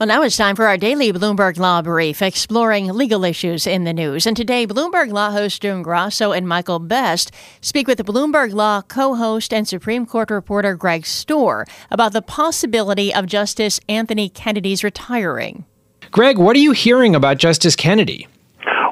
Well, now it's time for our daily Bloomberg Law Brief, exploring legal issues in the news. And today, Bloomberg Law host June Grasso and Michael Best speak with the Bloomberg Law co host and Supreme Court reporter Greg Stohr about the possibility of Justice Anthony Kennedy's retiring. Greg, what are you hearing about Justice Kennedy?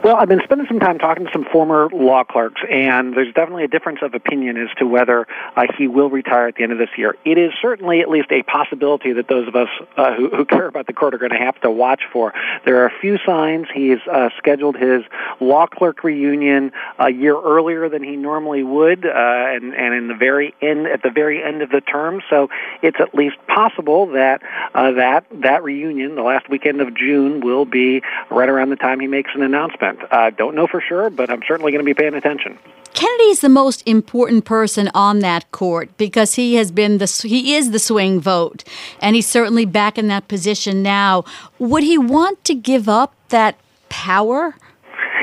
Well, I've been spending some time talking to some former law clerks, and there's definitely a difference of opinion as to whether uh, he will retire at the end of this year. It is certainly at least a possibility that those of us uh, who, who, care about the court are going to have to watch for. There are a few signs. He's uh, scheduled his law clerk reunion a year earlier than he normally would, uh, and, and in the very end, at the very end of the term. So it's at least possible that uh, that that reunion, the last weekend of June, will be right around the time he makes an announcement. I don't know for sure, but I'm certainly going to be paying attention. Kennedy is the most important person on that court because he has been the he is the swing vote, and he's certainly back in that position now. Would he want to give up that power?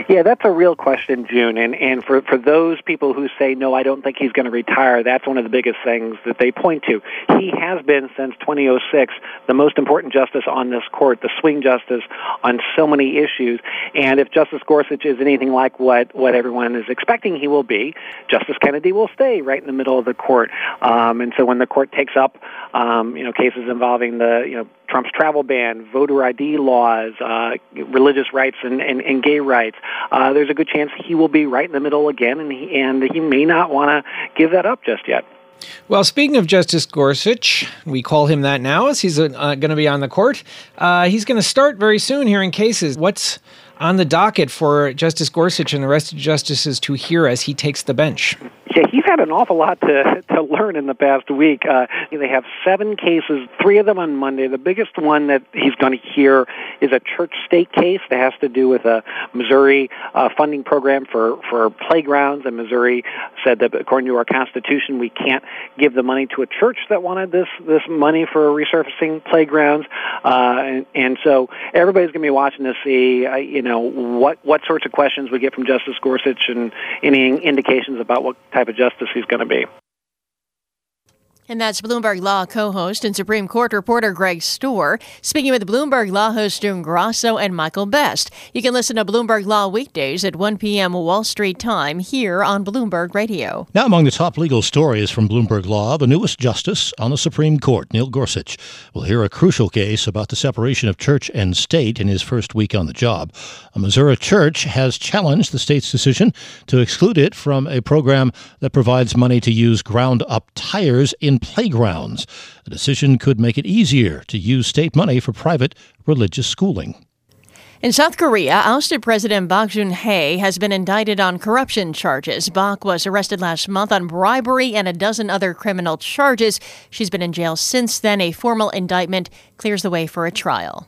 Yeah, that's a real question, June. And and for for those people who say no, I don't think he's going to retire. That's one of the biggest things that they point to. He has been since 2006 the most important justice on this court, the swing justice on so many issues. And if Justice Gorsuch is anything like what what everyone is expecting he will be, Justice Kennedy will stay right in the middle of the court. Um, and so when the court takes up um, you know cases involving the you know Trump's travel ban, voter ID laws, uh, religious rights, and, and, and gay rights, uh, there's a good chance he will be right in the middle again, and he, and he may not want to give that up just yet. Well, speaking of Justice Gorsuch, we call him that now as he's uh, going to be on the court. Uh, he's going to start very soon hearing cases. What's on the docket for Justice Gorsuch and the rest of the justices to hear as he takes the bench? Yeah, he's had an awful lot to to learn in the past week. Uh, they have seven cases, three of them on Monday. The biggest one that he's going to hear is a church-state case that has to do with a Missouri uh, funding program for for playgrounds. And Missouri said that according to our constitution, we can't give the money to a church that wanted this this money for resurfacing playgrounds. Uh, and, and so everybody's going to be watching to see, uh, you know, what what sorts of questions we get from Justice Gorsuch and any indications about what type of justice he's going to be. And that's Bloomberg Law co host and Supreme Court reporter Greg Stohr speaking with Bloomberg Law host June Grasso and Michael Best. You can listen to Bloomberg Law weekdays at 1 p.m. Wall Street time here on Bloomberg Radio. Now, among the top legal stories from Bloomberg Law, the newest justice on the Supreme Court, Neil Gorsuch, will hear a crucial case about the separation of church and state in his first week on the job. A Missouri church has challenged the state's decision to exclude it from a program that provides money to use ground up tires in playgrounds. The decision could make it easier to use state money for private religious schooling. In South Korea, ousted President Park Geun-hye has been indicted on corruption charges. Park was arrested last month on bribery and a dozen other criminal charges. She's been in jail since then. A formal indictment clears the way for a trial.